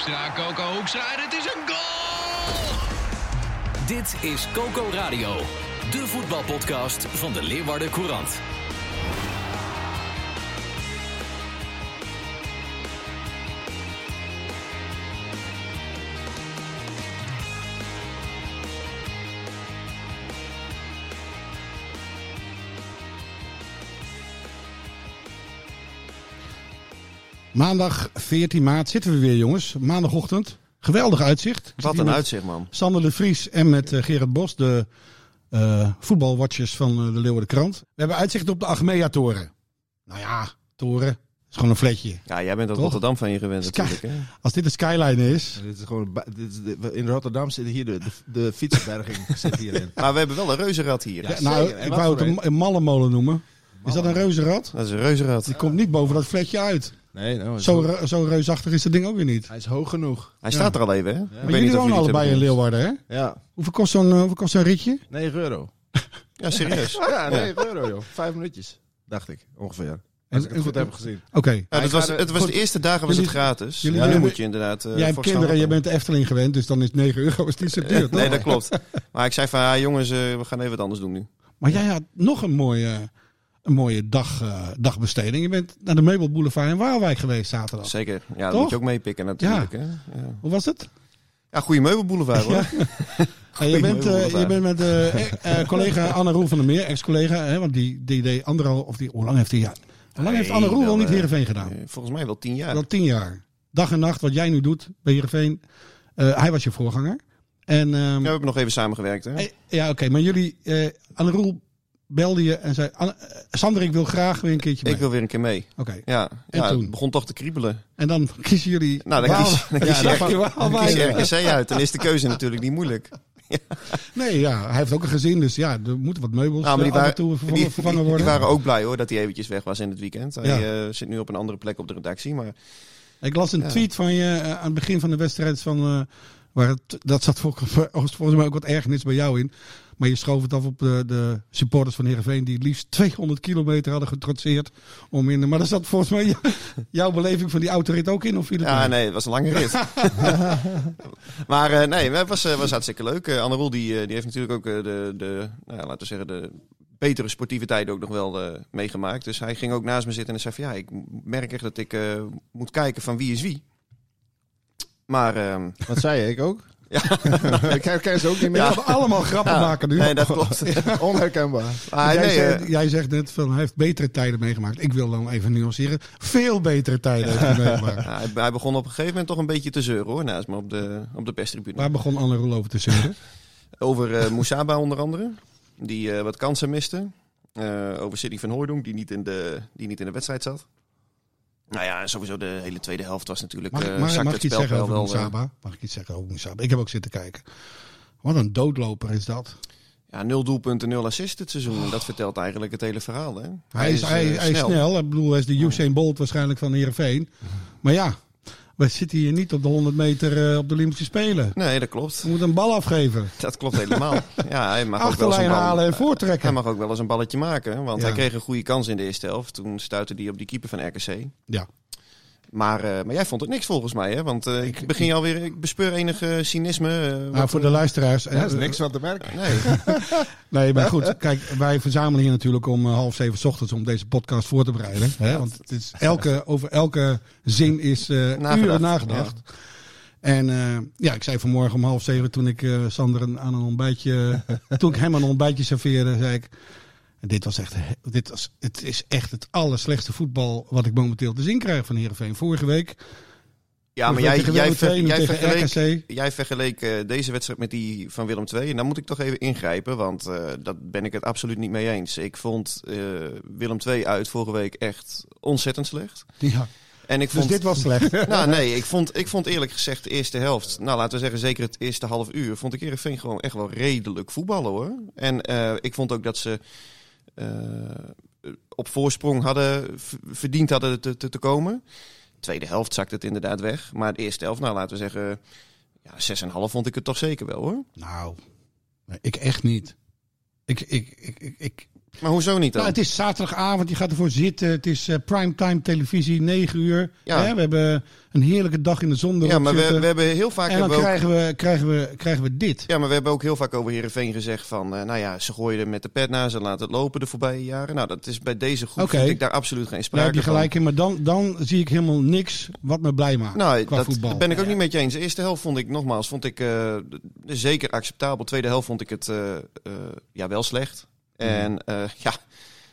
Hoekstra, Coco Hoekstra en het is een goal! Dit is Coco Radio, de voetbalpodcast van de Leeuwarden Courant. Maandag 14 maart zitten we weer, jongens. Maandagochtend. Geweldig uitzicht. Wat een uitzicht, man. Sander de Vries en met eh, Gerard Bos, de eh voetbalwatchers van eh, de Leeuwarden Krant. We hebben uitzicht op de Achmea-toren. Nou ja, toren. is gewoon een fletje. Ja, jij bent uit? Rotterdam van je gewend Sky- natuurlijk. Hè? Als dit de skyline is. Dit is gewoon, dit is de- in Rotterdam zit hier de, de, de fietsenberging zit hierin. Maar we hebben wel een reuzenrad hier. Ja, nou, ik wou het een mallenmolen noemen. Is dat een reuzenrad? Dat is een reuzenrad. Die komt niet boven dat fletje uit. Nee, nou, Zo, re- zo reusachtig is dat ding ook weer niet. hij is hoog genoeg. Hij staat er al even, hè? Maar weet jullie wonen allebei in Leeuwarden, hè? Ja, Hoeveel kost zo'n eh, hoeveel kost zo'n ritje? 9 euro. Ja, serieus. Ja, 9 euro joh. Vijf minuutjes, dacht ik, ongeveer. Als ik het goed heb gezien. Oké. Ja, het was, het was de eerste dagen was het gratis. jullie ja, nu moet je inderdaad uh, Jij hebt kinderen en je bent de Efteling gewend, dus dan is 9 euro is niet zo duur. toch? Nee, dat klopt. Maar ik zei van, ja, jongens, eh, we gaan even wat anders doen nu. Maar jij had nog een mooie, een mooie dag, eh, dagbesteding. Je bent naar de Meubelboulevard in Waalwijk geweest zaterdag. Zeker. Ja, dat moet je ook meepikken natuurlijk. Hè? Ja. Hoe was het? ja, goede meubelboulevard hoor. Ja, je, bent, eh, je bent met eh, collega Anne Roel van der Meer, ex-collega. Hè, want die, die deed anderhalf, of die, hoe lang heeft hij? Ja, hoe lang heeft Anne Roel wel wel, niet Heerenveen gedaan? Volgens mij wel tien jaar. Wel tien jaar. Dag en nacht, wat jij nu doet bij Heerenveen. Hij was je voorganger. En, ehm, Ja, we hebben nog even samengewerkt. Hè? Ja, oké. maar jullie, Anne Roel belde je en zei... Eh, Sander, ik wil graag weer een keertje mee. Ik wil weer een keer mee. Oké. Ja, En ja toen? het begon toch te kriebelen. En dan kiezen jullie... Nou, dan kies, dan kies Ja, je, dan kies je RKC uit. Dan is de keuze natuurlijk niet moeilijk. Nee, ja, hij heeft ook een gezin, dus ja, er moeten wat meubels Nou, maar die eh, waren, toe vervangen, die, vervangen worden. die waren ook blij hoor dat hij eventjes weg was in het weekend. Hij eh, zit nu op een andere plek op de redactie. Maar Ik las een tweet van je eh, aan het begin van de wedstrijd van... eh, waar het, dat zat vol- volgens mij ook wat ergernis bij jou in. Maar je schoof het af op de, de supporters van Heerenveen... die het liefst 200 kilometer hadden getrotseerd om in... Maar daar zat volgens mij jou- jouw beleving van die autorit ook in? Of viel het ja, mee? nee, het was een lange rit. maar eh, nee, het was, eh, was hartstikke leuk. Eh, Anne Roel die, die heeft natuurlijk ook de, de nou, ja, laten we zeggen, de betere sportieve tijden ook nog wel eh, meegemaakt. Dus hij ging ook naast me zitten en zei van ja, ik merk echt dat ik eh, moet kijken van wie is wie. Maar ehm, Wat zei je? Ik ook? Ja. ik herken ze ook niet We meer. gaan allemaal grappen ja, maken nu. nee, dat klopt. Onherkenbaar. Maar jij, nee, zei- eh, jij zegt net van hij heeft betere tijden meegemaakt. Ik wil dan even nuanceren. Veel betere tijden heeft hij meegemaakt. Hij, hij begon op een gegeven moment toch een beetje te zeuren hoor, naast me op de, op de perstribune. Waar begon Anne Roel over te zeuren? Over Moussaba onder andere, die eh, wat kansen miste. Over Sidney van Hooydonk, die niet, in de, die niet in de wedstrijd zat. Nou ja, sowieso de hele tweede helft was natuurlijk... Mag, eh, ik- mag, zakte mag het ik iets zeggen over eh, Moussaba? Mag ik iets zeggen over Moussaba? Ik heb ook zitten kijken. Wat een doodloper is dat. ja, nul doelpunten, nul assist dit seizoen. En dat vertelt eigenlijk het hele verhaal. Hè? Hij, is, hij, eh, hij snel. Ik bedoel, hij is de Usain Bolt waarschijnlijk van Heerenveen. Maar ja, we zitten hier niet op de 100 meter eh, op de Olympische Spelen. Nee, dat klopt. We moeten een bal afgeven. Dat klopt helemaal. Ja, hij mag ook wel eens Achterlijn een bal, halen en Hij voortrekken. mag ook wel eens een balletje maken. Want Ja. hij kreeg een goede kans in de eerste helft. Toen stuitte hij op die keeper van RKC. Ja. Maar, eh, maar jij vond het niks volgens mij, hè? Want eh, ik begin alweer, ik bespeur enige cynisme. eh, Nou, wat- voor de luisteraars. Er hè, is niks van te merken. Nee, Nee, maar goed. Kijk, wij verzamelen hier natuurlijk om half zeven 's ochtends om deze podcast voor te bereiden. Hè? Want het is elke, over elke zin is eh Nagedacht. uren nagedacht. En eh, ja, ik zei vanmorgen om half zeven toen ik eh, Sander een- aan een ontbijtje, toen ik hem aan een ontbijtje serveerde, zei ik, dit was echt, dit was, het is echt het allerslechtste voetbal wat ik momenteel te zien krijg van Heerenveen. Vorige week. ja, maar jij, jij, ver- jij vergeleek, jij vergeleek eh, deze wedstrijd met die van Willem II. En daar moet ik toch even ingrijpen, want eh dat ben ik het absoluut niet mee eens. Ik vond eh, Willem II uit vorige week echt ontzettend slecht. Ja. En ik Dus vond, dit was slecht. nou nee, ik vond, ik vond eerlijk gezegd de eerste helft, nou laten we zeggen zeker het eerste half uur, vond ik Heerenveen gewoon echt wel redelijk voetballen hoor. En ik vond ook dat ze op voorsprong hadden, verdiend hadden te, te, komen. Tweede helft zakte het inderdaad weg. Maar de eerste helft, nou laten we zeggen, ja, 6,5 vond ik het toch zeker wel hoor. Nou, ik echt niet. Ik, ik, ik, ik- Maar hoezo niet dan? nou, het is zaterdagavond, je gaat ervoor zitten. Het is eh, primetime televisie, 9 uur. Ja. Hè, we hebben een heerlijke dag in de zon ja, maar we, we hebben heel vaak en dan ook- krijgen we, krijgen, we, krijgen we dit. Ja, maar we hebben ook heel vaak over Heerenveen gezegd van... eh, nou ja, ze gooien er met de pet na, ze laten het lopen de voorbije jaren. Nou, dat is bij deze groep Oké. vind ik daar absoluut geen Daar sprake heb je van. gelijk in, maar dan, dan zie ik helemaal niks wat me blij maakt Nou, qua dat voetbal. ben ik ook niet met je eens. De eerste helft vond ik, nogmaals, vond ik eh, zeker acceptabel. Tweede helft vond ik het ja, wel slecht. En eh, ja,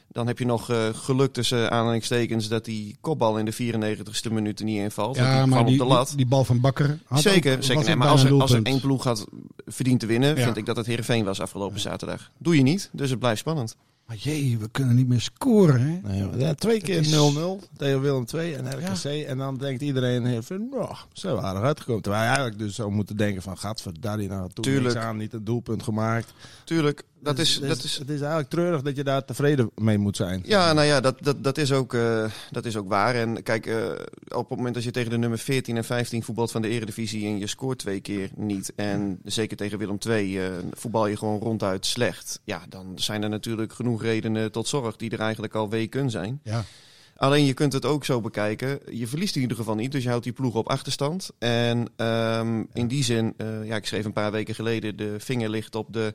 dan heb je nog eh, geluk tussen aanhalingstekens... dat die kopbal in de 94ste minuut er niet invalt. Ja, die maar kwam die, op de lat. die, die bal van Bakker had zeker, ook, zeker. was Nee, maar als er, een als er één ploeg had verdiend te winnen, Ja. vind ik dat het Heerenveen was afgelopen zaterdag. Doe je niet, dus het blijft spannend. Maar jee, we kunnen niet meer scoren, hè? Nee, maar ja, twee keer 0-0 is- tegen Willem II en RKC. En dan denkt iedereen heel van, nou, ze aardig uitgekomen. Terwijl je eigenlijk dus zou moeten denken van, gadverdarrie, nou, toen Tuurlijk. niks aan, niet een doelpunt gemaakt. Tuurlijk, dat Dus- is, dat is, Het is eigenlijk treurig dat je daar tevreden mee moet zijn. Ja, nou ja, dat, dat, dat, is ook, eh, dat is ook waar. En kijk, eh, op het moment dat je tegen de nummer 14 en 15 voetbalt van de Eredivisie en je scoort twee keer niet, en zeker tegen Willem II eh, voetbal je gewoon ronduit slecht, ja, dan zijn er natuurlijk genoeg redenen tot zorg die er eigenlijk al weken zijn. Ja. Alleen je kunt het ook zo bekijken. Je verliest in ieder geval niet, dus je houdt die ploeg op achterstand. En ehm, in die zin, ja, ik schreef een paar weken geleden, de vinger ligt op de,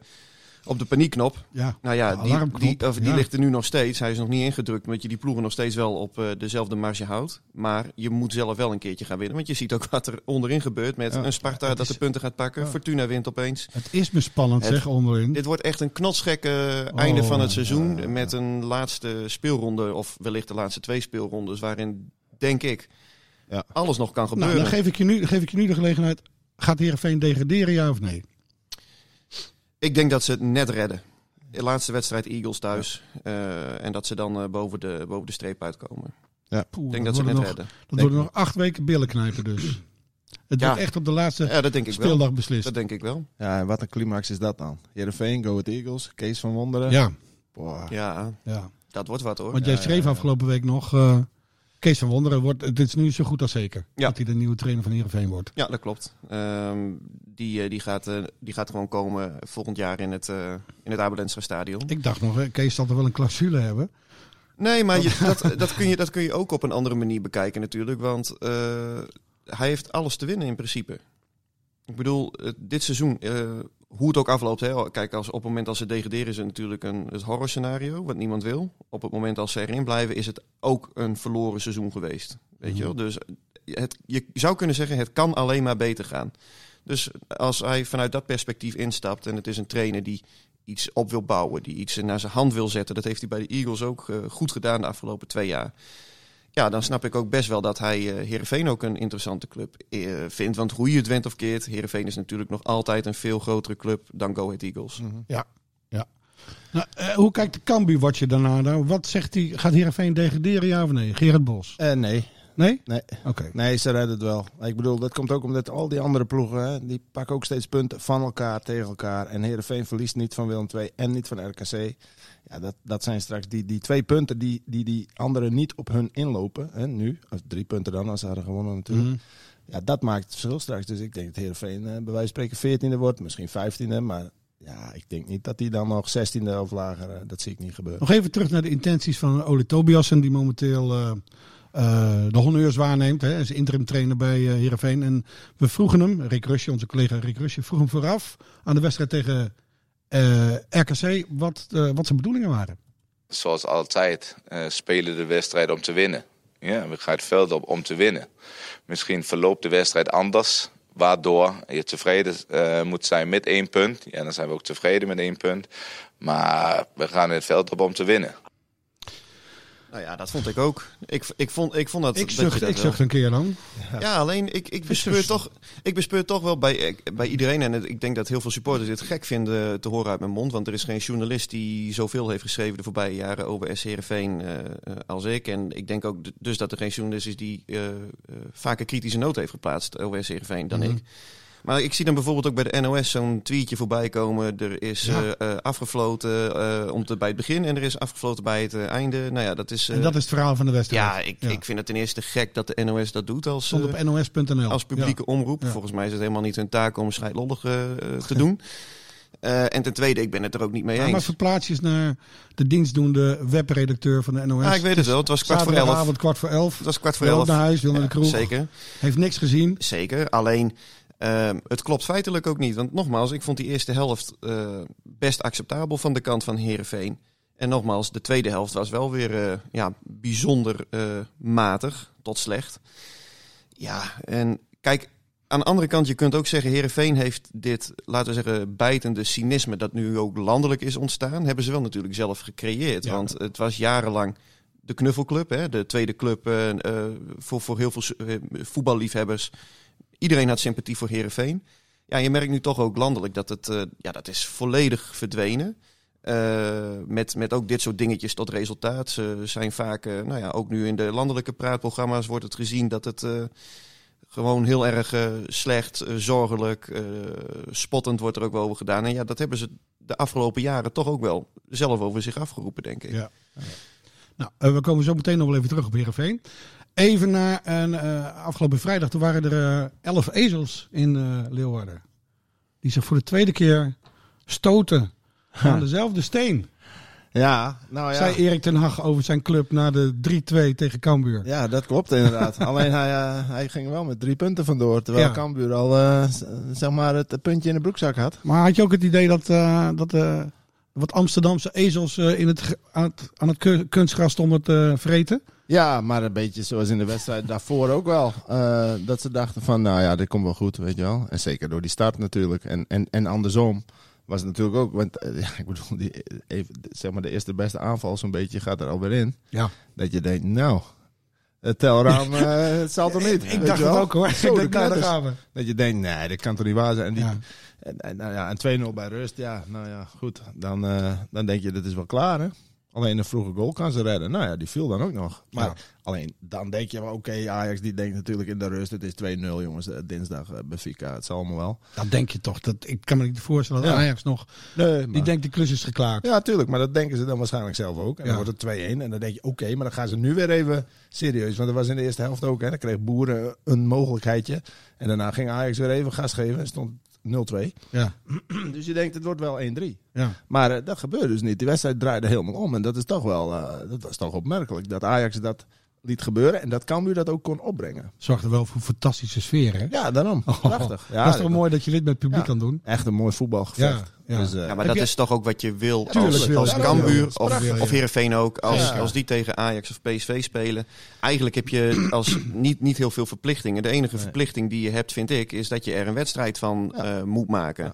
op de paniekknop. Ja, Nou ja, de die, die, of die ja. ligt er nu nog steeds. Hij is nog niet ingedrukt, omdat je die ploegen nog steeds wel op eh, dezelfde marge houdt. Maar je moet zelf wel een keertje gaan winnen. Want je ziet ook wat er onderin gebeurt met Ja, een Sparta dat is- de punten gaat pakken. Ja. Fortuna wint opeens. Het is me spannend, Het- zeg, onderin. Dit wordt echt een knotsgekke einde van het seizoen. Oh, ja, ja. Met een laatste speelronde, of wellicht de laatste twee speelrondes. Waarin, denk ik, Ja. alles nog kan Nou, gebeuren. dan geef ik, je nu, dan geef ik je nu de gelegenheid. Gaat Heerenveen degraderen, ja of nee? Ik denk dat ze het net redden. De laatste wedstrijd Eagles thuis. Eh, en dat ze dan eh, boven, de, boven de streep uitkomen. Poeh, Ik denk dat ze het nog, redden. Dat worden nog acht weken billen knijpen dus. Het Ja. wordt echt op de laatste Ja, dat denk ik wel. speeldag beslist. Dat denk ik wel. Ja, en wat een climax is dat dan? Heerenveen, Go Ahead Eagles, Kees van Wonderen. Ja, Boah. Ja, ja. dat wordt wat hoor. Want jij Ja, schreef ja, ja. afgelopen week nog... eh, Kees van Wonderen, wordt, het is nu zo goed als zeker Ja. dat hij de nieuwe trainer van Heerenveen wordt. Ja, dat klopt. Ehm, die, eh, die, gaat, eh, die gaat gewoon komen volgend jaar in het, eh in het Abelensra stadion. Ik dacht nog, Kees zal toch wel een clausule hebben? Nee, maar je, dat, dat, kun je, dat kun je ook op een andere manier bekijken natuurlijk. Want hij heeft alles te winnen in principe. Ik bedoel, dit seizoen, hoe het ook afloopt. Hè, kijk, als, op het moment als ze degraderen is het natuurlijk een, het horrorscenario, wat niemand wil. Op het moment als ze erin blijven is het ook een verloren seizoen geweest. Weet je wel? Dus het, je zou kunnen zeggen, het kan alleen maar beter gaan. Dus als hij vanuit dat perspectief instapt en het is een trainer die iets op wil bouwen, die iets naar zijn hand wil zetten. Dat heeft hij bij de Eagles ook eh, goed gedaan de afgelopen twee jaar. Ja, dan snap ik ook best wel dat hij eh Heerenveen ook een interessante club eh, vindt. Want hoe je het went of keert, Heerenveen is natuurlijk nog altijd een veel grotere club dan Go Ahead Eagles. Ja, ja. Nou, eh, hoe kijkt de Cambuur wat je daarna? Nou, wat zegt hij? Gaat Heerenveen degraderen, ja of nee? Gerard Bos? Eh, nee, Nee? nee. Oké. Nee, ze redden het wel. Ik bedoel, dat komt ook omdat al die andere ploegen, hè, die pakken ook steeds punten van elkaar tegen elkaar. En Heerenveen verliest niet van Willem II en niet van RKC. Ja, dat, dat zijn straks die, die twee punten die, die die anderen niet op hun inlopen. Hè, nu, of drie punten dan, als ze hadden gewonnen natuurlijk. Mhm. Ja, dat maakt het verschil straks. Dus ik denk dat Heerenveen eh, bij wijze van spreken veertiende wordt, misschien vijftiende. Maar ja, ik denk niet dat hij dan nog zestiende of lager, eh, dat zie ik niet gebeuren. Nog even terug naar de intenties van Ole Tobiasen, die momenteel eh, eh, de honneurs waarneemt. Hè, als interim trainer bij eh Heerenveen. En we vroegen hem, Rick Rusje, onze collega Rick Rusje, vroeg hem vooraf aan de wedstrijd tegen RKC wat, eh, wat zijn bedoelingen waren. zoals altijd, eh, spelen de wedstrijd om te winnen. Ja, we gaan het veld op om te winnen. Misschien verloopt de wedstrijd anders, waardoor je tevreden eh, moet zijn met één punt. Ja, dan zijn we ook tevreden met één punt. Maar we gaan het veld op om te winnen. Nou ja, dat vond ik ook. Ik, ik, vond, ik vond dat... Ik zucht, dat ik zucht een keer dan. Ja, alleen ik, ik, bespeur toch, ik bespeur toch wel bij, bij iedereen. En het- ik denk dat heel veel supporters dit gek vinden te horen uit mijn mond. Want er is geen journalist die zoveel heeft geschreven de voorbije jaren over SC Heerenveen eh, eh, als ik. En ik denk ook dus dat er geen journalist is die eh, eh, vaker kritische noot heeft geplaatst over SC Heerenveen dan Mhm. ik. Maar ik zie dan bijvoorbeeld ook bij de NOS zo'n tweetje voorbij komen. Er is Ja. eh, eh, afgefloten eh, om te, bij het begin en er is afgefloten bij het einde. Nou ja, dat is... En dat is het verhaal van de wedstrijd. ja, ik, ik vind het ten eerste gek dat de NOS dat doet als, Stond op nos.nl. als publieke omroep. Ja. Volgens mij is het helemaal niet hun taak om scheidlollig te doen. En ten tweede, ik ben het er ook niet mee Ja, maar eens. verplaats je eens naar de dienstdoende webredacteur van de NOS. Ja, ik weet het wel. Het was kwart voor elf. Zaterdagavond kwart voor elf. Het was kwart voor elf. naar huis, wil naar de Ja, kroeg. Zeker, Heeft niks gezien. zeker. Alleen, ehm, het klopt feitelijk ook niet. Want nogmaals, ik vond die eerste helft eh, best acceptabel van de kant van Herenveen. En nogmaals, de tweede helft was wel weer eh, ja, bijzonder eh, matig tot slecht. Ja, en kijk, aan de andere kant, je kunt ook zeggen, Herenveen heeft dit, laten we zeggen, bijtende cynisme dat nu ook landelijk is ontstaan, hebben ze wel natuurlijk zelf gecreëerd. Ja. Want het was jarenlang de knuffelclub, hè, de tweede club voor, voor heel veel voetballiefhebbers. Iedereen had sympathie voor Herenveen. Ja, je merkt nu toch ook landelijk dat het, eh, ja, dat is volledig verdwenen. Eh, met, met ook dit soort dingetjes tot resultaat. Ze zijn vaak, eh, nou ja, ook nu in de landelijke praatprogramma's wordt het gezien dat het gewoon heel erg slecht, zorgelijk, spottend wordt er ook wel over gedaan. En ja, dat hebben ze de afgelopen jaren toch ook wel zelf over zich afgeroepen, denk ik. Ja. Nou, eh, we komen zo meteen nog wel even terug op Heerenveen. Even naar een, eh, afgelopen vrijdag, toen waren er eh, elf ezels in Leeuwarden. Die zich voor de tweede keer stoten aan dezelfde steen. Ja, nou ja. Zei Erik ten Hag over zijn club na de 3-2 tegen Cambuur. Ja, dat klopt inderdaad. Alleen hij, eh, hij ging wel met drie punten vandoor. Terwijl Ja. Cambuur al zeg maar het puntje in de broekzak had. Maar had je ook het idee dat, dat wat Amsterdamse ezels eh, in het, aan het, aan het ku- kunstgras stonden te vreten? Ja, maar een beetje zoals in de wedstrijd daarvoor ook wel. Eh, dat ze dachten van, nou ja, dit komt wel goed, weet je wel. En zeker door die start natuurlijk. En, en, en andersom was het natuurlijk ook... Want eh, ja, ik bedoel, die, even, zeg maar de eerste beste aanval zo'n beetje gaat er alweer in. Ja. Dat je denkt, nou, het telraam, eh, het zal toch niet? Ik dacht het ook hoor. Zo, ik de denk, nou, daar knetters. gaan we. Dat je denkt, nee, dit kan toch niet waar zijn. En, die, Ja. En, en, nou ja, en 2-0 bij rust, ja, nou ja, goed. Dan, eh, dan denk je, dit is wel klaar, hè? Alleen een vroege goal kan ze redden. Nou ja, die viel dan ook nog. Maar Ja. alleen, dan denk je oké, Ajax die denkt natuurlijk in de rust. Het is 2-0, jongens, eh, dinsdag eh, Benfica. Het zal allemaal wel. Dan denk je toch. Dat, ik kan me niet voorstellen dat Ja. Ajax nog... Nee, Die denkt de klus is geklaard. Ja, tuurlijk, maar dat denken ze dan waarschijnlijk zelf ook. En Ja. dan wordt het 2-1 en dan denk je, oké, maar dan gaan ze nu weer even serieus. Want dat was in de eerste helft ook, hè. Dan kreeg Boeren een mogelijkheidje. En daarna ging Ajax weer even gas geven en stond 0-2. Ja. Dus je denkt, het wordt wel 1-3. ja. Maar eh, dat gebeurde dus niet. Die wedstrijd draaide helemaal om. En dat is toch wel, eh, dat was toch opmerkelijk. Dat Ajax dat liet gebeuren en dat Cambuur dat ook kon opbrengen. Zorgde wel voor een fantastische sfeer, hè? Ja, daarom. Prachtig. Ja, dat is toch mooi dat je dit met het publiek Ja. kan doen? Echt een mooi voetbalgevecht. Ja. Dus, eh, Ja, maar dat je- is toch ook wat je wil Tuurlijk als, wil als. Cambuur of, of Heerenveen ook. Als, Ja. als die tegen Ajax of PSV spelen. Eigenlijk heb je als niet, niet heel veel verplichtingen. De enige Nee. verplichting die je hebt, vind ik, is dat je er een wedstrijd van Ja. eh, moet maken. Ja.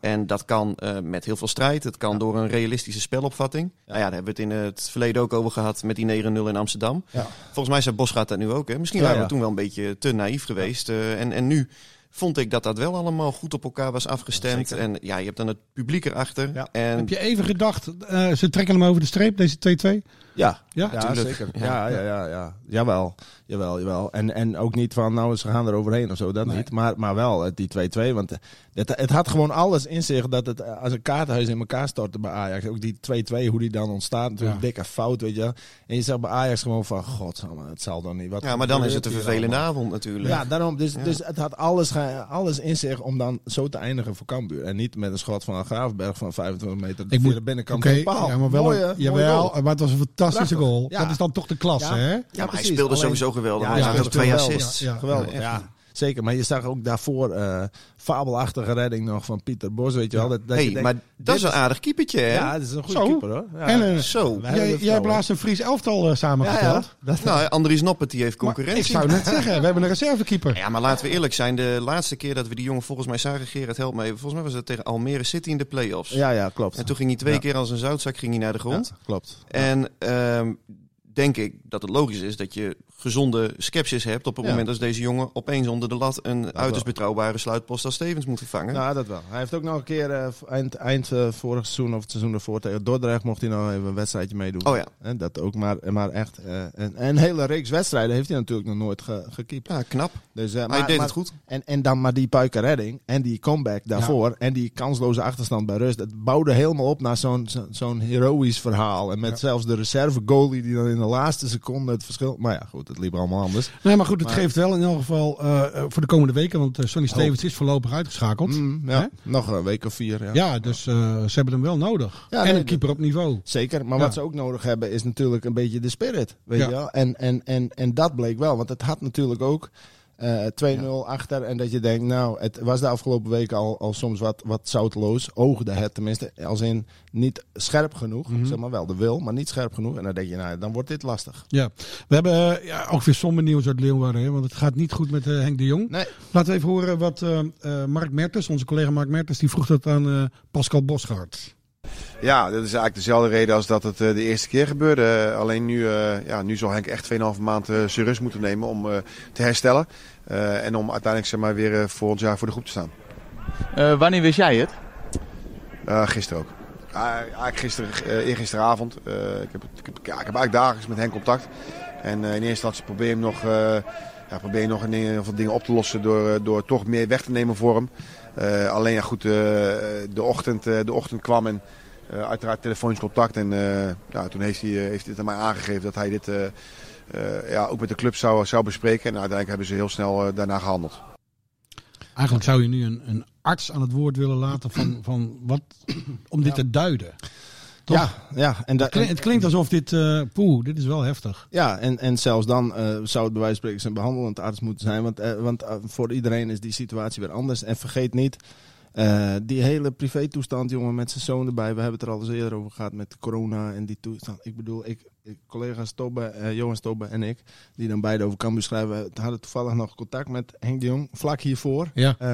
En dat kan eh, met heel veel strijd. Het kan door een realistische spelopvatting. Nou ja, daar hebben we het in het verleden ook over gehad met die 9-0 in Amsterdam. Ja. Volgens mij zei Bos gaat dat nu ook. Hè? Misschien Ja, waren ja. we toen wel een beetje te naïef geweest. eh, en, en nu vond ik dat dat wel allemaal goed op elkaar was afgestemd. En ja, je hebt dan het publiek erachter. Ja. En Heb je even gedacht, eh, ze trekken hem over de streep, deze 2-2? Ja, Ja? ja, zeker. Ja. Ja, ja, ja, ja. Jawel, jawel, jawel. En, en ook niet van, nou, ze gaan er overheen of zo, dat Nee. niet. Maar, maar wel, eh, die 2-2. Want eh, het, het had gewoon alles in zich dat het eh, als een kaartenhuis in elkaar stortte bij Ajax. Ook die 2-2, hoe die dan ontstaat. Natuurlijk Ja. dikke fout, weet je. En je zag bij Ajax gewoon van, god, het zal dan niet. Wat Ja, maar dan is het een vervelende avond natuurlijk. Ja, daarom. Dus, Ja. dus het had alles, alles in zich om dan zo te eindigen voor Cambuur. En niet met een schot van een Gravenberg van 25 meter Ik moet- de binnenkant de paal. ja, maar wel, Mooie- een- mooie jawel, goal. maar het was een fantastische Prachtig. goal. Ja. Dat is dan toch de klasse, Ja. hè? Ja, maar hij speelde Alleen- sowieso geweldig. Ja, hij ook twee assists. Ja, ja. Geweldig, Ja, ja. Zeker, maar je zag ook daarvoor eh fabelachtige redding nog van Pieter Bos, weet je wel. Dat, dat hey, je denkt, maar dat is een aardig keepertje, hè? Ja, dat is een goede Zo. keeper hoor. Ja. En, eh, Zo. Jij, het hebt laatst een Fries elftal eh, samengesteld. Ja, ja. Dat, Nou, Andries Noppert die heeft Maar concurrentie. ik zou net zeggen, we hebben een reservekeeper. Ja, maar laten we eerlijk zijn. De laatste keer dat we die jongen volgens mij zagen, Gerard helpt me even. Volgens mij was dat tegen Almere City in de play-offs. ja, ja, klopt. En toen ging hij twee Ja. keer als een zoutzak ging hij naar de grond. Ja, klopt. En ehm, denk ik dat het logisch is dat je gezonde sceptisch hebt op het Ja. moment als deze jongen opeens onder de lat een uiterst wel. betrouwbare sluitpost als Stevens moet vervangen. Ja, dat wel. Hij heeft ook nog een keer eh, eind, eind eh, vorig seizoen of het seizoen ervoor tegen Dordrecht mocht hij nog even een wedstrijdje meedoen. Oh ja. En dat ook, maar, maar echt eh, een, een hele reeks wedstrijden heeft hij natuurlijk nog nooit ge, gekiept. Ja, knap. Dus, eh, Hij maar, deed maar- het goed. En, en dan maar die puike redding en die comeback daarvoor en die kansloze achterstand bij rust. Het bouwde helemaal op naar zo'n zo- zo'n heroïsch verhaal. En met zelfs de reserve goalie die dan in de laatste seconde het verschil... Maar ja, goed, het liep allemaal anders. Nee, maar goed, het Maar- geeft wel in elk geval eh, eh, voor de komende weken. Want eh, Sonny Stevens is voorlopig uitgeschakeld. Mm, Hè? ja, nog een week of vier. Ja. Ja, dus ze hebben hem wel nodig. Ja, en nee, een keeper op niveau. Zeker, maar Ja. wat ze ook nodig hebben is natuurlijk een beetje de spirit. Weet Ja. je wel? En, en, en, en dat bleek wel, want het had natuurlijk ook eh 2-0 achter. En dat je denkt, nou, het was de afgelopen weken al, al soms wat, wat zoutloos. Oogde het tenminste, als in niet scherp genoeg. Mhm. Zeg maar wel de wil, maar niet scherp genoeg. En dan denk je, nou, dan wordt dit lastig. Ja, we hebben eh, ja, ook weer somber nieuws uit Leeuwarden. Hè, want het gaat niet goed met eh, Henk de Jong. Nee. Laten we even horen wat eh, eh, Mark Mertens, onze collega Mark Mertens, die vroeg dat aan eh, Pascal Bosgaard. Ja, dat is eigenlijk dezelfde reden als dat het eh, de eerste keer gebeurde. Eh, alleen nu, eh, ja, nu zal Henk echt 2,5 maand zijn rust moeten nemen om te herstellen. En om uiteindelijk zeg maar, weer volgend jaar voor de groep te staan. Wanneer wist jij het? Gisteren ook. Ah, eigenlijk gisteren, eergisteravond. Ik, heb, ik, heb, ja, ik heb eigenlijk dagelijks met Henk contact. En in eerste instantie probeer je hem nog, ja, probeer nog een wat dingen op te lossen door, door toch meer weg te nemen voor hem. Alleen ja, goed, de, ochtend, de ochtend kwam en eh, uiteraard telefonisch contact. En eh, ja, toen heeft hij, eh, heeft hij het aan mij aangegeven dat hij dit eh, eh, ja, ook met de club zou, zou bespreken. En uiteindelijk hebben ze heel snel daarna gehandeld. Eigenlijk zou je nu een, een arts aan het woord willen laten van, van wat, om dit te duiden. Toch? Ja, ja. En, da- Het klinkt, het klinkt alsof dit, eh poeh, dit is wel heftig. Ja, en, en zelfs dan eh, zou het bij wijze van spreken zijn behandelend arts moeten zijn. Want, eh, want voor iedereen is die situatie weer anders. En vergeet niet, eh, die hele privé-toestand, jongen, met zijn zoon erbij. We hebben het er al eens eerder over gehad met corona en die toestand. Ik bedoel, ik, ik, collega's Tobbe, eh, Johan Tobbe en ik, die dan beide over Cambuur schrijven, we hadden toevallig nog contact met Henk de Jong, vlak hiervoor. Ja. Eh,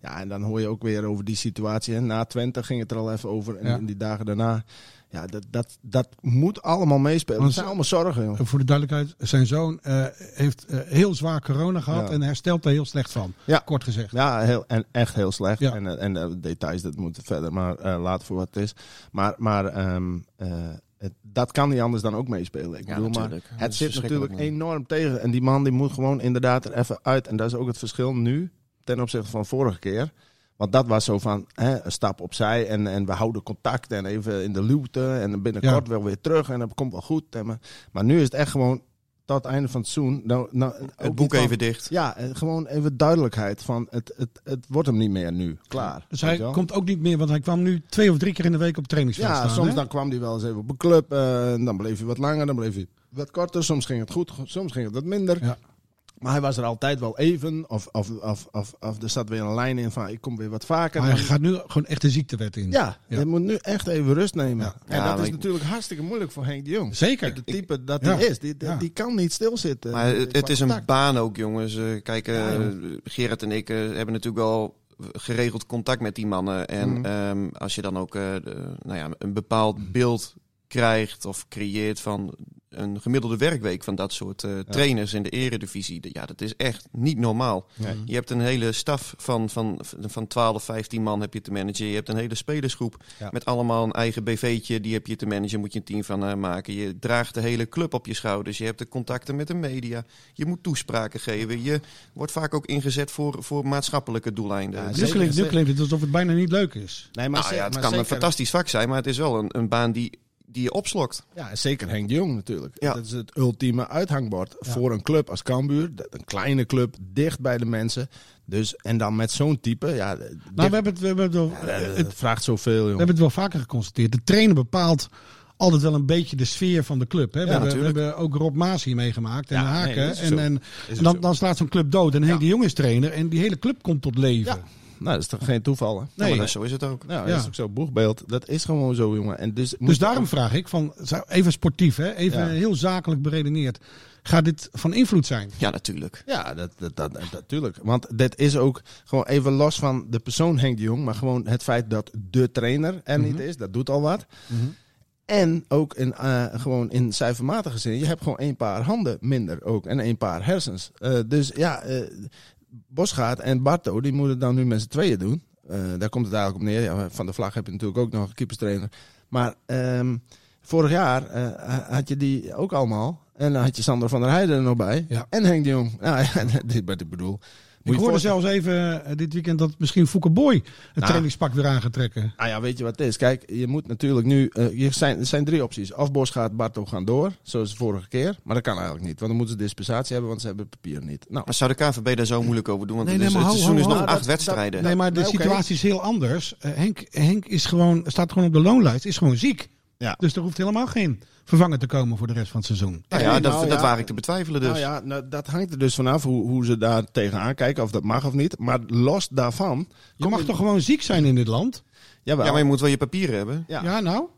ja, en dan hoor je ook weer over die situatie. Na Twente ging het er al even over. En Ja. in die dagen daarna. Ja, dat, dat, dat moet allemaal meespelen. Het zijn allemaal zorgen, joh. Voor de duidelijkheid, zijn zoon eh, heeft eh, heel zwaar corona gehad Ja. en herstelt er heel slecht van. Ja. Kort gezegd. Ja, heel, en echt heel slecht. Ja. En, eh, en eh, details, dat moet verder maar eh, laten voor wat het is. Maar, maar ehm, eh, het, dat kan niet anders dan ook meespelen. Ik Ja, bedoel, maar natuurlijk. Het zit natuurlijk man. enorm tegen. En die man die moet gewoon inderdaad er even uit. En dat is ook het verschil nu ten opzichte van vorige keer. Want dat was zo van hè, een stap opzij en, en we houden contact en even in de luwte en binnenkort wel weer terug en dat komt wel goed. En maar, maar nu is het echt gewoon tot het einde van het seizoen. Nou, nou, Het boek van- even dicht. ja, eh, gewoon even duidelijkheid van het, het, het wordt hem niet meer nu. Klaar. Dus hij komt ook niet meer, want hij kwam nu twee of drie keer in de week op trainingsveld Ja, staan. soms hè? dan kwam hij wel eens even op een club. en dan bleef hij wat langer, dan bleef hij wat korter. Soms ging het goed, soms ging het wat minder. Ja. Maar hij was er altijd wel even. Of, of, of, of, of er zat weer een lijn in van ik kom weer wat vaker. Maar hij gaat nu gewoon echt de ziektewet in. ja, Ja. je moet nu echt even rust nemen. Ja. En Ja, dat is ik- natuurlijk hartstikke moeilijk voor Henk de Jong. Zeker. De type dat Ja. hij is, die, die, Ja. die kan niet stilzitten. Maar het, is een contact. baan ook, jongens. Eh, kijk, eh, Gerard en ik eh, hebben natuurlijk wel geregeld contact met die mannen. En Mhm. ehm, als je dan ook eh, de- nou ja, een bepaald beeld krijgt of creëert van een gemiddelde werkweek van dat soort eh, trainers in de eredivisie. Ja, dat is echt niet normaal. Nee. Je hebt een hele staf van, van, van 12, 15 man heb je te managen. Je hebt een hele spelersgroep Ja. met allemaal een eigen BV'tje. Die heb je te managen, moet je een team van eh, maken. Je draagt de hele club op je schouders. Je hebt de contacten met de media. Je moet toespraken geven. Je wordt vaak ook ingezet voor, voor maatschappelijke doeleinden. Ja, Nu zeker, klinkt, nu klinkt het alsof het bijna niet leuk is. Nee, maar nou ja, het maar kan een fantastisch vak zijn, maar het is wel een, een baan die, die je opslokt. Ja, en zeker Henk de Jong natuurlijk. Ja. Dat is het ultieme uithangbord voor een club als Cambuur. Dat- Een kleine club, dicht bij de mensen. Dus, en dan met zo'n type, ja, dicht- Nou, we hebben het, we hebben het, wel, ja, het vraagt zoveel, we joh. hebben het wel vaker geconstateerd. De trainer bepaalt altijd wel een beetje de sfeer van de club. Hè? We, Ja, hebben, we hebben ook Rob Maas hier meegemaakt en Ja, de nee, Haken. en, en, dan, dan slaat zo'n club dood. En Henk Ja. de Jong is trainer en die hele club komt tot leven. Nou, dat is toch geen toeval, hè? Nee, maar zo is het ook. Nou, Ja. dat is ook zo boegbeeld. Dat is gewoon zo, jongen. En dus, Dus daarom vraag ik, van, zou- even sportief, hè? even Ja. heel zakelijk beredeneerd. Gaat dit van invloed zijn? Ja, natuurlijk. Ja, dat, dat, dat, dat- natuurlijk. Want dit is ook gewoon even los van de persoon Henk de Jong. Maar gewoon het feit dat de trainer er niet is. Dat doet al wat. En ook in, eh, gewoon in cijfermatige zin. Je hebt gewoon één paar handen minder ook. En één paar hersens. Eh, dus ja, eh Bosgaard en Barto, die moeten dan nu met z'n tweeën doen. Eh, daar komt het eigenlijk op neer. Ja, van de vlag heb je natuurlijk ook nog een keeperstrainer. Maar ehm, vorig jaar eh, had je die ook allemaal. En dan had je Sander van der Heijden er nog bij. Ja. En Henk de Jong. Nou ja, dit ik bedoel. Moet Ik hoorde zelfs even eh, dit weekend dat misschien Fouke Boy het Nou. trainingspak weer aan gaat trekken. Nou ja, weet je wat het is? Kijk, je moet natuurlijk nu... eh, je zijn, er zijn drie opties. Of Bos gaat Barto gaan door, zoals de vorige keer. Maar dat kan eigenlijk niet. Want dan moeten ze dispensatie hebben, want ze hebben papier niet. Nou, Maar zou de KVB daar zo moeilijk over doen? Want Nee, het, is- het seizoen is nog acht dat- wedstrijden. Nee, maar de nee, situatie is heel anders. Eh, Henk, Henk is gewoon, staat gewoon op de loonlijst, is gewoon ziek. Ja. Dus er hoeft helemaal geen vervanger te komen voor de rest van het seizoen. Nou ja, Nee, dat, nou dat ja. waar ik te betwijfelen dus. Nou ja, nou, dat hangt er dus vanaf hoe, hoe ze daar tegenaan kijken, of dat mag of niet. Maar los daarvan... Je mag toch gewoon ziek zijn in dit land? Jawel. Ja, maar je moet wel je papieren hebben. Ja. Ja, nou.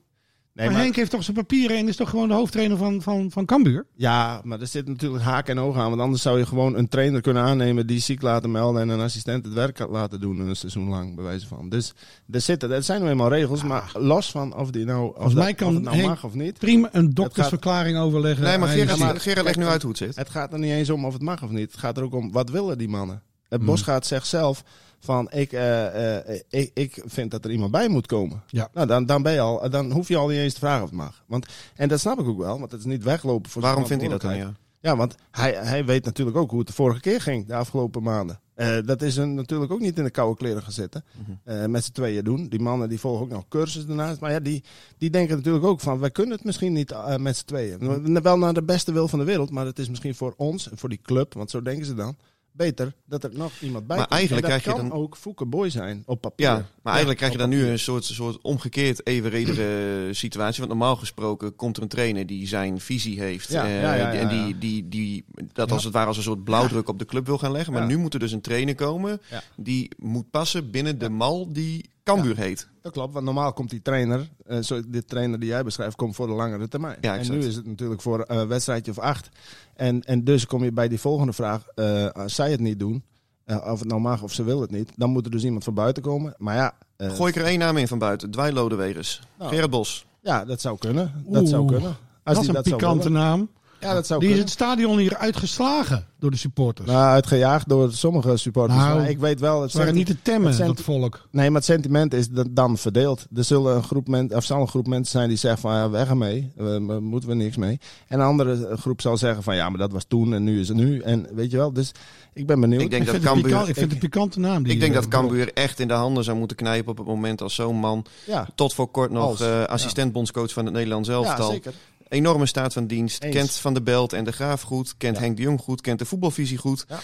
Nee, maar, maar- Henk heeft toch zijn papieren en is toch gewoon de hoofdtrainer van, van, van Cambuur? Ja, maar er zit natuurlijk haak en oog aan. Want anders zou je gewoon een trainer kunnen aannemen die ziek laten melden en een assistent het werk laten doen een seizoen lang, bij wijze van. Dus er zitten, er zijn nou eenmaal regels, maar los van of die nou, of Volgens dat- mij kan of het nou Henk mag of niet. Prima een doktersverklaring overleggen. Nee, maar Gerard, ziek. maar- Gerard legt nu uit hoe het zit. Het gaat er niet eens om of het mag of niet. Het gaat er ook om wat willen die mannen. Het Hmm. Bosgaard zegt zelf van ik, eh, eh, ik, ik vind dat er iemand bij moet komen. Ja. Nou, dan, dan, ben je al, dan hoef je al niet eens te vragen of het mag. Want, en dat snap ik ook wel, want het is niet weglopen voor Waarom vindt hij dat dan? Ja? Ja, want hij, hij weet natuurlijk ook hoe het de vorige keer ging, de afgelopen maanden. Eh, dat is hem natuurlijk ook niet in de koude kleren gaan zitten. eh, met z'n tweeën doen. Die mannen die volgen ook nog cursussen daarnaast. Maar ja, die, die denken natuurlijk ook van, wij kunnen het misschien niet met z'n tweeën. Wel naar de beste wil van de wereld, maar het is misschien voor ons en voor die club, want zo denken ze dan, beter dat er nog iemand bij Maar komt. eigenlijk En dat krijg je kan dan- ook Fouke Boy zijn op papier. Ja, maar eigenlijk krijg je dan nu een soort, soort omgekeerd evenredige situatie. Want normaal gesproken komt er een trainer die zijn visie heeft. Ja, eh, ja, en die, die, die dat als het ware als een soort blauwdruk op de club wil gaan leggen. Maar nu moet er dus een trainer komen die moet passen binnen de mal die Cambuur heet. Dat klopt, want normaal komt die trainer, eh zo, dit trainer die jij beschrijft, komt voor de langere termijn. Ja, en nu is het natuurlijk voor een wedstrijdje of acht. En, en dus kom je bij die volgende vraag, eh, als zij het niet doen, eh, of het nou mag of ze wil het niet, dan moet er dus iemand van buiten komen. Maar ja, eh, Gooi ik er één naam in van buiten. Dwij Lodewegers. Nou. Gerard Bos. ja, dat zou kunnen. Dat zou kunnen. Als dat is een dat pikante naam. Ja, dat zou Die is kunnen. het stadion hier uitgeslagen door de supporters. Nou, uitgejaagd door sommige supporters. Nou, maar ik weet wel, het waren niet te temmen, het dat volk. Nee, maar het sentiment is dan- dan verdeeld. Er zullen een groep mensen, of zal een groep mensen zijn die zeggen van ja, weg ermee, we, we- moeten we niks mee. En een andere groep zal zeggen van ja, maar dat was toen en nu is het nu. En weet je wel, dus ik ben benieuwd. Ik denk Ik dat vind, het, pikant, Cambuur... ik vind het een pikante naam. Die Ik denk eh, dat Cambuur echt in de handen zou moeten knijpen op het moment als zo'n man ja, tot voor kort nog Als, eh, assistent-bondscoach van het Nederlands ja, elftal. zeker. Enorme staat van dienst. Eens. Kent Van de Belt en de Graaf goed. Kent Ja. Henk de Jong goed. Kent de voetbalvisie goed. Ja.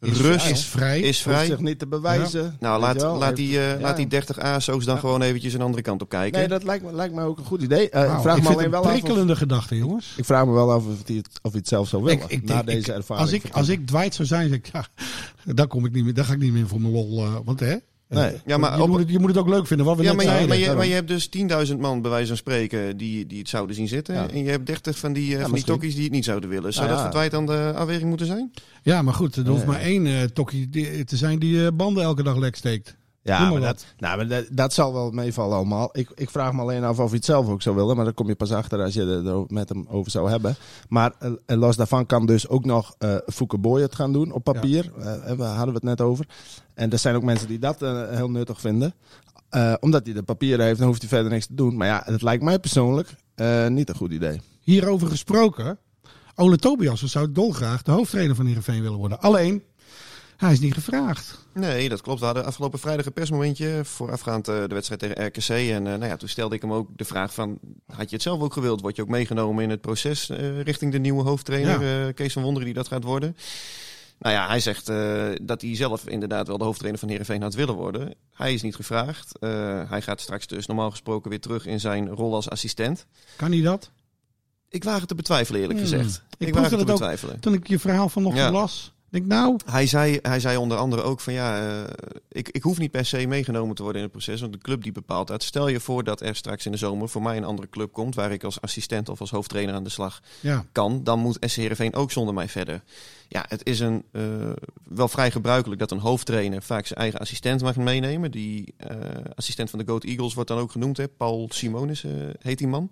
is, Rust is vrij. is Hoeft vrij. zich niet te bewijzen. Nou, laat, wel. laat, die, eh, Ja. laat die 30 ASO's dan Ja. gewoon eventjes een andere kant op kijken. Nee, dat lijkt me, lijkt me ook een goed idee. Eh, Wauw, ik vraag ik me vind alleen het wel een af of, prikkelende gedachte, jongens. ik vraag me wel af of hij het, of hij het zelf zou willen. Ik- ik na denk- deze ervaring. Als ik, als ik Dwight zou zijn, zeg ik, ja, dan, kom ik niet meer, dan ga ik niet meer voor mijn lol. eh, want hè? Nee. Ja, maar je, op- moet het, je moet het ook leuk vinden, wat we ja, maar zeiden. maar, je, maar je hebt dus 10.000 man bij wijze van spreken die, die het zouden zien zitten. Ja. En je hebt 30 van die, eh, van die tokkies die het niet zouden willen. Zou Nou dat ja. voor Dwight dan de afweging moeten zijn? Ja, maar goed, er hoeft Ja. maar één eh tokkie te zijn die eh, banden elke dag lek steekt. Ja, maar dat, nou, maar dat, dat zal wel meevallen allemaal. Ik, ik vraag me alleen af of hij het zelf ook zou willen. Maar daar kom je pas achter als je er er met hem over zou hebben. Maar en los daarvan kan dus ook nog Fouke Boy het gaan doen op papier. Daar hadden we het net over. En er zijn ook mensen die dat heel nuttig vinden. Omdat hij de papieren heeft, dan hoeft hij verder niks te doen. Maar ja, het lijkt mij persoonlijk niet een goed idee. Hierover gesproken, Ole Tobias zou dolgraag de hoofdtrainer van Heerenveen willen worden. Alleen, hij is niet gevraagd. Nee, dat klopt. We hadden afgelopen vrijdag een persmomentje voorafgaand eh, de wedstrijd tegen RKC. En eh, nou ja, toen stelde ik hem ook de vraag van, had je het zelf ook gewild? Word je ook meegenomen in het proces eh, richting de nieuwe hoofdtrainer, eh, Kees van Wonderen, die dat gaat worden? Nou ja, hij zegt dat hij zelf inderdaad wel de hoofdtrainer van Heerenveen had willen worden. Hij is niet gevraagd. Hij gaat straks dus normaal gesproken weer terug in zijn rol als assistent. Kan hij dat? Ik waag het te betwijfelen eerlijk Hmm. gezegd. Ik Ik, waag het te ook. betwijfelen. Toen ik je verhaal vanochtend Ja. las, denk, nou, Hij zei, hij zei onder andere ook van ja, eh, ik, ik hoef niet per se meegenomen te worden in het proces, want de club die bepaalt dat. Stel je voor dat er straks in de zomer voor mij een andere club komt, waar ik als assistent of als hoofdtrainer aan de slag ja. kan, dan moet SC Heerenveen ook zonder mij verder. Ja, het is een, eh, wel vrij gebruikelijk dat een hoofdtrainer vaak zijn eigen assistent mag meenemen. Die eh, assistent van de Goat Eagles wordt dan ook genoemd, hè? Paul Simonis heet die man.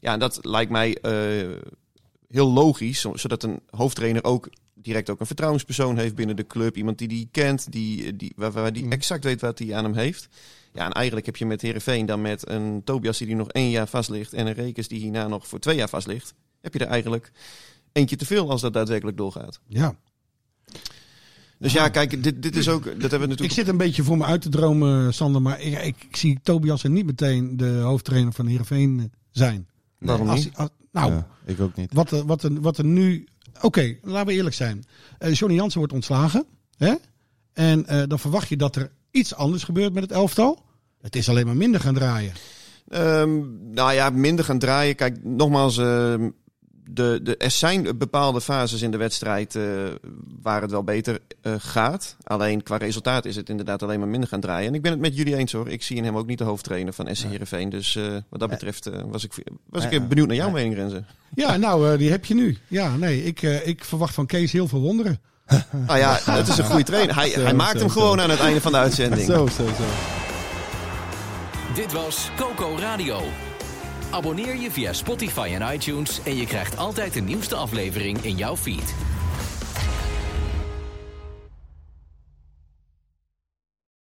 Ja, en dat lijkt mij heel logisch, zo- zodat een hoofdtrainer ook direct ook een vertrouwenspersoon heeft binnen de club. Iemand die die kent, die, die, waar, waar die Mm. exact weet wat hij aan hem heeft. Ja, en eigenlijk heb je met Heerenveen dan met een Tobias die nog één jaar vast ligt en een Rekers die hierna nog voor twee jaar vast ligt, heb je er eigenlijk eentje te veel als dat daadwerkelijk doorgaat. ja. Dus ja, kijk, dit, dit is ook, dat hebben we Ik natuurlijk... zit een beetje voor me uit te dromen, Sander. Maar ik, ik, ik zie Tobias er niet meteen de hoofdtrainer van Heerenveen eh, zijn. Waarom niet? als- nou, Ja, ik ook niet. wat, er, wat, er, wat er nu... Oké, laten we eerlijk zijn. Eh Johnny Jansen wordt ontslagen. Hè? En eh, dan verwacht je dat er iets anders gebeurt met het elftal. Het is alleen maar minder gaan draaien. Ehm, nou ja, minder gaan draaien. Kijk, nogmaals, ehm, de, de, er zijn bepaalde fases in de wedstrijd eh, waar het wel beter eh, gaat. Alleen qua resultaat is het inderdaad alleen maar minder gaan draaien. En ik ben het met jullie eens hoor. Ik zie in hem ook niet de hoofdtrainer van SC Heerenveen. Dus eh, wat dat betreft was ik, was ik benieuwd naar jouw mening, Renze. Ja, nou, eh, die heb je nu. Ja, nee, ik, eh, ik verwacht van Kees heel veel wonderen. Nou ja, het is een goede trainer. Hij, Zo, hij maakt zo, hem zo. gewoon aan het einde van de uitzending. Zo, zo, zo. Dit was Coco Radio. Abonneer je via Spotify en iTunes en je krijgt altijd de nieuwste aflevering in jouw feed.